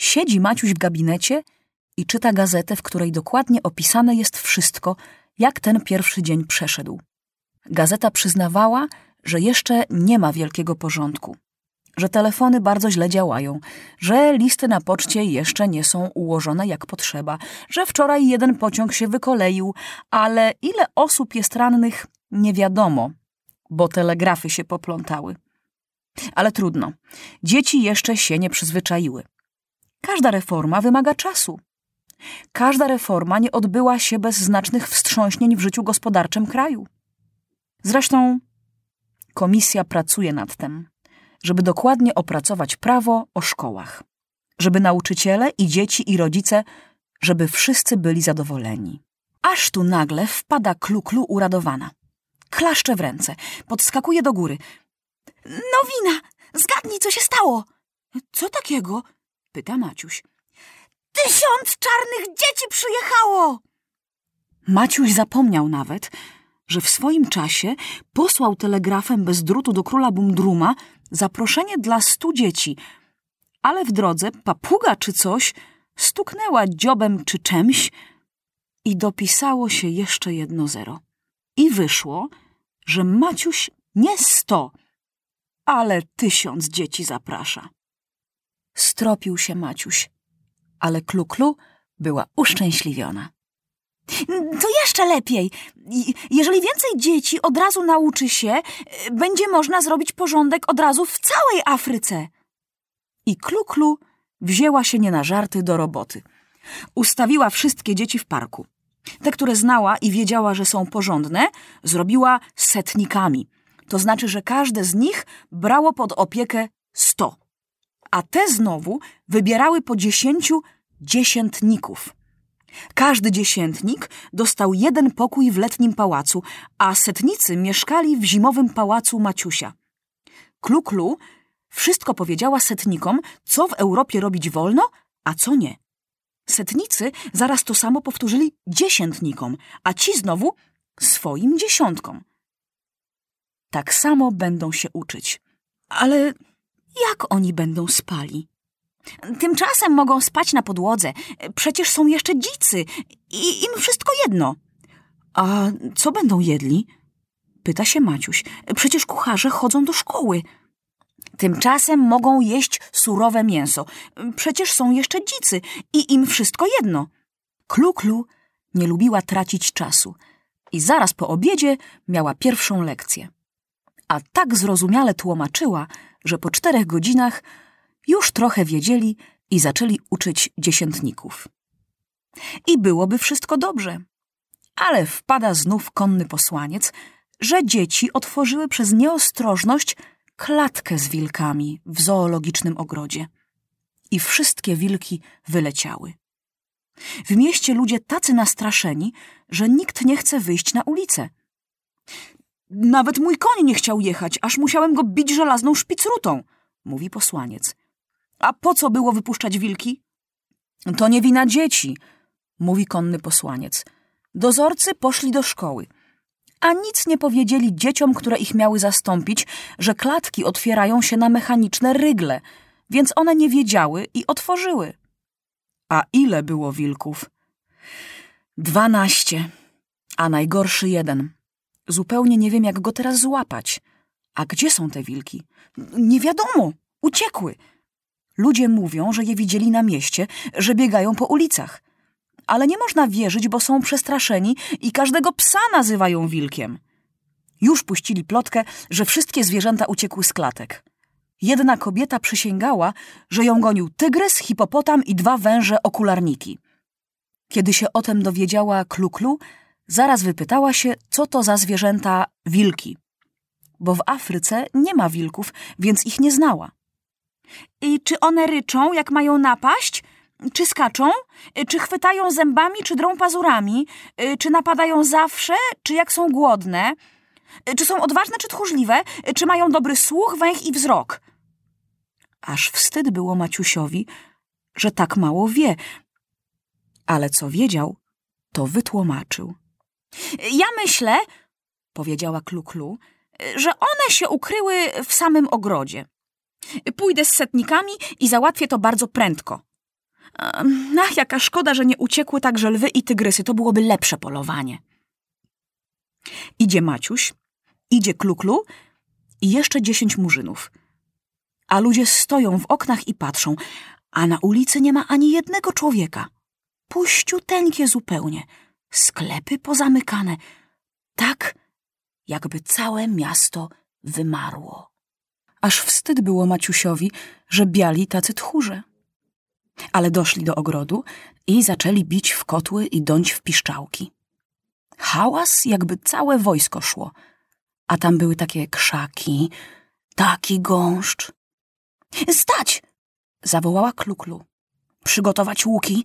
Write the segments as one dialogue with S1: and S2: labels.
S1: Siedzi Maciuś w gabinecie i czyta gazetę, w której dokładnie opisane jest wszystko, jak ten pierwszy dzień przeszedł. Gazeta przyznawała, że jeszcze nie ma wielkiego porządku, że telefony bardzo źle działają, że listy na poczcie jeszcze nie są ułożone jak potrzeba, że wczoraj jeden pociąg się wykoleił, ale ile osób jest rannych, nie wiadomo, bo telegrafy się poplątały. Ale trudno, dzieci jeszcze się nie przyzwyczaiły. Każda reforma wymaga czasu. Każda reforma nie odbyła się bez znacznych wstrząśnień w życiu gospodarczym kraju. Zresztą komisja pracuje nad tym, żeby dokładnie opracować prawo o szkołach, żeby nauczyciele i dzieci i rodzice, żeby wszyscy byli zadowoleni. Aż tu nagle wpada kluklu uradowana. Klaszcze w ręce, podskakuje do góry.
S2: Nowina! Zgadnij, co się stało!
S1: Co takiego? Pyta Maciuś.
S2: Tysiąc czarnych dzieci przyjechało!
S1: Maciuś zapomniał nawet, że w swoim czasie posłał telegrafem bez drutu do króla Bumdruma zaproszenie dla stu dzieci, ale w drodze papuga czy coś stuknęła dziobem czy czymś i dopisało się jeszcze jedno zero. I wyszło, że Maciuś nie sto, ale tysiąc dzieci zaprasza. Stropił się Maciuś, ale Kluklu była uszczęśliwiona.
S2: To jeszcze lepiej. Jeżeli więcej dzieci od razu nauczy się, będzie można zrobić porządek od razu w całej Afryce.
S1: I Kluklu wzięła się nie na żarty do roboty. Ustawiła wszystkie dzieci w parku. Te, które znała i wiedziała, że są porządne, zrobiła setnikami. To znaczy, że każde z nich brało pod opiekę sto. A te znowu wybierały po dziesięciu dziesiętników. Każdy dziesiętnik dostał jeden pokój w letnim pałacu, a setnicy mieszkali w zimowym pałacu Maciusia. Kluklu wszystko powiedziała setnikom, co w Europie robić wolno, a co nie. Setnicy zaraz to samo powtórzyli dziesiętnikom, a ci znowu swoim dziesiątkom. Tak samo będą się uczyć. Ale jak oni będą spali?
S2: Tymczasem mogą spać na podłodze. Przecież są jeszcze dzicy i im wszystko jedno.
S1: A co będą jedli? Pyta się Maciuś. Przecież kucharze chodzą do szkoły. Tymczasem mogą jeść surowe mięso. Przecież są jeszcze dzicy i im wszystko jedno. Kluklu nie lubiła tracić czasu i zaraz po obiedzie miała pierwszą lekcję. A tak zrozumiale tłumaczyła, że po czterech godzinach już trochę wiedzieli i zaczęli uczyć dziesiętników. I byłoby wszystko dobrze. Ale wpada znów konny posłaniec, że dzieci otworzyły przez nieostrożność klatkę z wilkami w zoologicznym ogrodzie. I wszystkie wilki wyleciały. W mieście ludzie tacy nastraszeni, że nikt nie chce wyjść na ulicę. Nawet mój koń nie chciał jechać, aż musiałem go bić żelazną szpicrutą, mówi posłaniec. A po co było wypuszczać wilki? To nie wina dzieci, mówi konny posłaniec. Dozorcy poszli do szkoły, a nic nie powiedzieli dzieciom, które ich miały zastąpić, że klatki otwierają się na mechaniczne rygle, więc one nie wiedziały i otworzyły. A ile było wilków? Dwanaście, a najgorszy jeden. Zupełnie nie wiem, jak go teraz złapać. A gdzie są te wilki? Nie wiadomo, uciekły. Ludzie mówią, że je widzieli na mieście, że biegają po ulicach. Ale nie można wierzyć, bo są przestraszeni i każdego psa nazywają wilkiem. Już puścili plotkę, że wszystkie zwierzęta uciekły z klatek. Jedna kobieta przysięgała, że ją gonił tygrys, hipopotam i dwa węże okularniki. Kiedy się o tym dowiedziała Kluklu, zaraz wypytała się, co to za zwierzęta wilki. Bo w Afryce nie ma wilków, więc ich nie znała.
S2: I czy one ryczą, jak mają napaść? Czy skaczą? Czy chwytają zębami, czy drą pazurami? Czy napadają zawsze, czy jak są głodne? Czy są odważne, czy tchórzliwe? Czy mają dobry słuch, węch i wzrok?
S1: Aż wstyd było Maciusiowi, że tak mało wie. Ale co wiedział, to wytłumaczył.
S2: Ja myślę, powiedziała Kluklu, że one się ukryły w samym ogrodzie. Pójdę z setnikami i załatwię to bardzo prędko.
S1: Ach, jaka szkoda, że nie uciekły także lwy i tygrysy. To byłoby lepsze polowanie. Idzie Maciuś, idzie Kluklu i jeszcze dziesięć murzynów. A ludzie stoją w oknach i patrzą, a na ulicy nie ma ani jednego człowieka. Puściuteńkie zupełnie, sklepy pozamykane, tak jakby całe miasto wymarło. Aż wstyd było Maciusiowi, że biali tacy tchórze. Ale doszli do ogrodu i zaczęli bić w kotły i dąć w piszczałki. Hałas, jakby całe wojsko szło. A tam były takie krzaki, taki gąszcz. Stać! zawołała Kluklu. Przygotować łuki,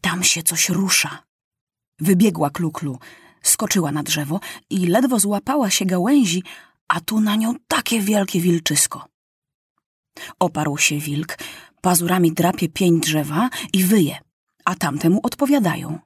S1: tam się coś rusza. Wybiegła Kluklu, skoczyła na drzewo i ledwo złapała się gałęzi, a tu na nią takie wielkie wilczysko. Oparł się wilk, pazurami drapie pień drzewa i wyje, a tamtemu odpowiadają.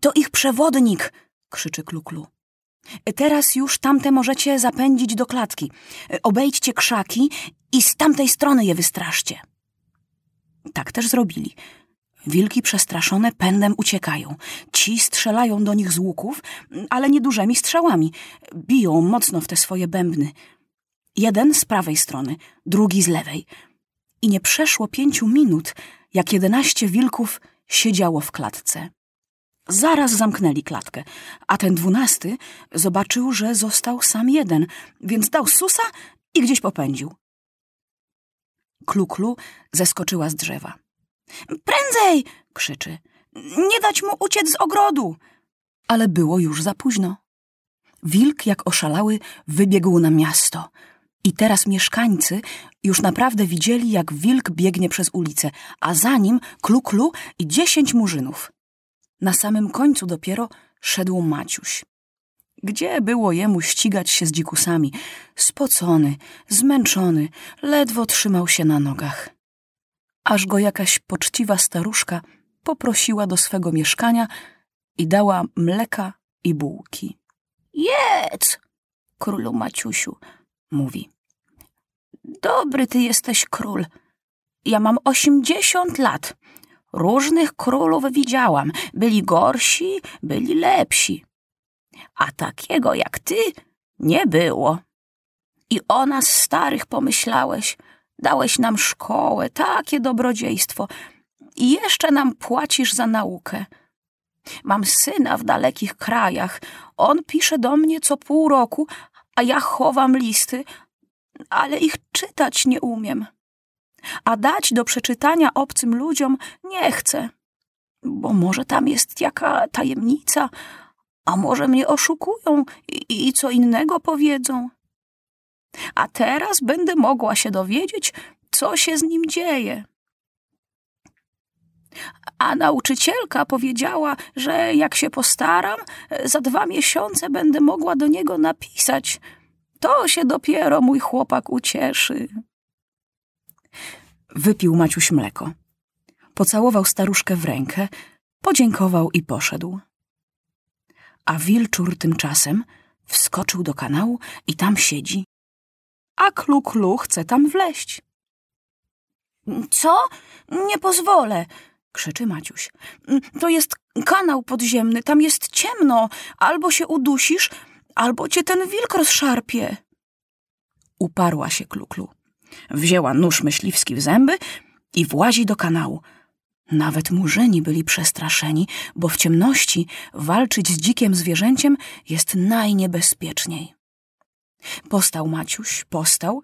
S1: To ich przewodnik, krzyczy Kluklu. Teraz już tamte możecie zapędzić do klatki. Obejdźcie krzaki i z tamtej strony je wystraszcie. Tak też zrobili. Wilki przestraszone pędem uciekają. Ci strzelają do nich z łuków, ale niedużymi strzałami. Biją mocno w te swoje bębny. Jeden z prawej strony, drugi z lewej. I nie przeszło pięciu minut, jak jedenaście wilków siedziało w klatce. Zaraz zamknęli klatkę, a ten dwunasty zobaczył, że został sam jeden, więc dał susa i gdzieś popędził. Kluklu zeskoczyła z drzewa. Prędzej! krzyczy. Nie dać mu uciec z ogrodu! Ale było już za późno. Wilk, jak oszalały, wybiegł na miasto. I teraz mieszkańcy już naprawdę widzieli, jak wilk biegnie przez ulicę, a za nim kluklu i dziesięć murzynów. Na samym końcu dopiero szedł Maciuś. Gdzie było jemu ścigać się z dzikusami? Spocony, zmęczony, ledwo trzymał się na nogach. Aż go jakaś poczciwa staruszka poprosiła do swego mieszkania i dała mleka i bułki. Jedz, królu Maciusiu, mówi. Dobry ty jesteś król. Ja mam osiemdziesiąt lat. Różnych królów widziałam. Byli gorsi, byli lepsi. A takiego jak ty nie było. I o nas starych pomyślałeś. Dałeś nam szkołę, takie dobrodziejstwo. I jeszcze nam płacisz za naukę. Mam syna w dalekich krajach. On pisze do mnie co pół roku, a ja chowam listy, ale ich czytać nie umiem. A dać do przeczytania obcym ludziom nie chcę, bo może tam jest jaka tajemnica, a może mnie oszukują i, i co innego powiedzą. A teraz będę mogła się dowiedzieć, co się z nim dzieje. A nauczycielka powiedziała, że jak się postaram, za dwa miesiące będę mogła do niego napisać. To się dopiero mój chłopak ucieszy. Wypił Maciuś mleko. Pocałował staruszkę w rękę, podziękował i poszedł. A wilczur tymczasem wskoczył do kanału i tam siedzi. A klu-klu chce tam wleść. Co? Nie pozwolę, krzyczy Maciuś. To jest kanał podziemny, tam jest ciemno. Albo się udusisz, albo cię ten wilk rozszarpie. Uparła się Kluklu. Wzięła nóż myśliwski w zęby i włazi do kanału. Nawet murzyni byli przestraszeni, bo w ciemności walczyć z dzikiem zwierzęciem jest najniebezpieczniej. Postał Maciuś, postał,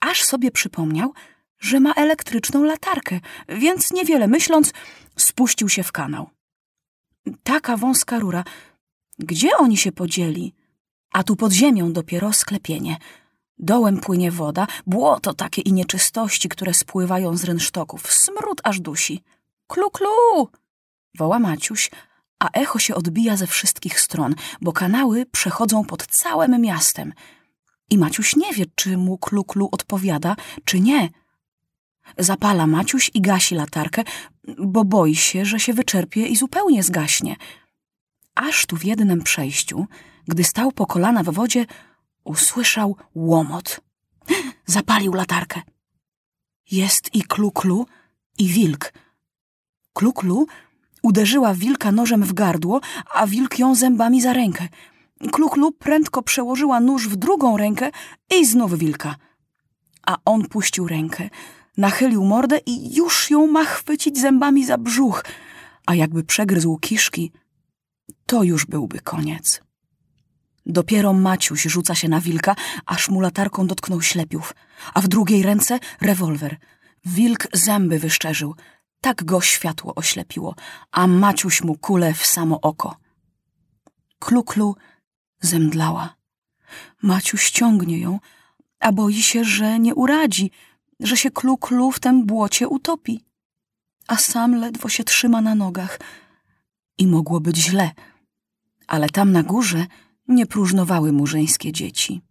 S1: aż sobie przypomniał, że ma elektryczną latarkę, więc niewiele myśląc, spuścił się w kanał. Taka wąska rura. Gdzie oni się podzieli? A tu pod ziemią dopiero sklepienie. Dołem płynie woda, błoto takie i nieczystości, które spływają z rynsztoków. Smród aż dusi. Klu, klu! Woła Maciuś, a echo się odbija ze wszystkich stron, bo kanały przechodzą pod całym miastem. I Maciuś nie wie, czy mu klu, klu odpowiada, czy nie. Zapala Maciuś i gasi latarkę, bo boi się, że się wyczerpie i zupełnie zgaśnie. Aż tu w jednym przejściu, gdy stał po kolana w wodzie, usłyszał łomot. Zapalił latarkę. Jest i klu, klu, i wilk, Kluklu uderzyła wilka nożem w gardło, a wilk ją zębami za rękę. Kluklu prędko przełożyła nóż w drugą rękę i znów wilka. A on puścił rękę, nachylił mordę i już ją ma chwycić zębami za brzuch, a jakby przegryzł kiszki, to już byłby koniec. Dopiero Maciuś rzuca się na wilka, aż mu latarką dotknął ślepiów, a w drugiej ręce rewolwer. Wilk zęby wyszczerzył. Tak go światło oślepiło, a Maciuś mu kulę w samo oko. Kluklu zemdlała. Maciuś ciągnie ją, a boi się, że nie uradzi, że się kluklu w tym błocie utopi. A sam ledwo się trzyma na nogach. I mogło być źle, ale tam na górze nie próżnowały mu żeńskie dzieci.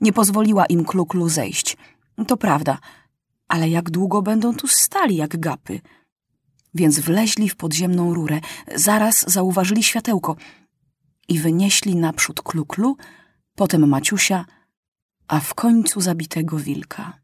S1: Nie pozwoliła im kluklu zejść. To prawda, ale jak długo będą tu stali jak gapy? Więc wleźli w podziemną rurę, zaraz zauważyli światełko i wynieśli naprzód kluklu, potem Maciusia, a w końcu zabitego wilka.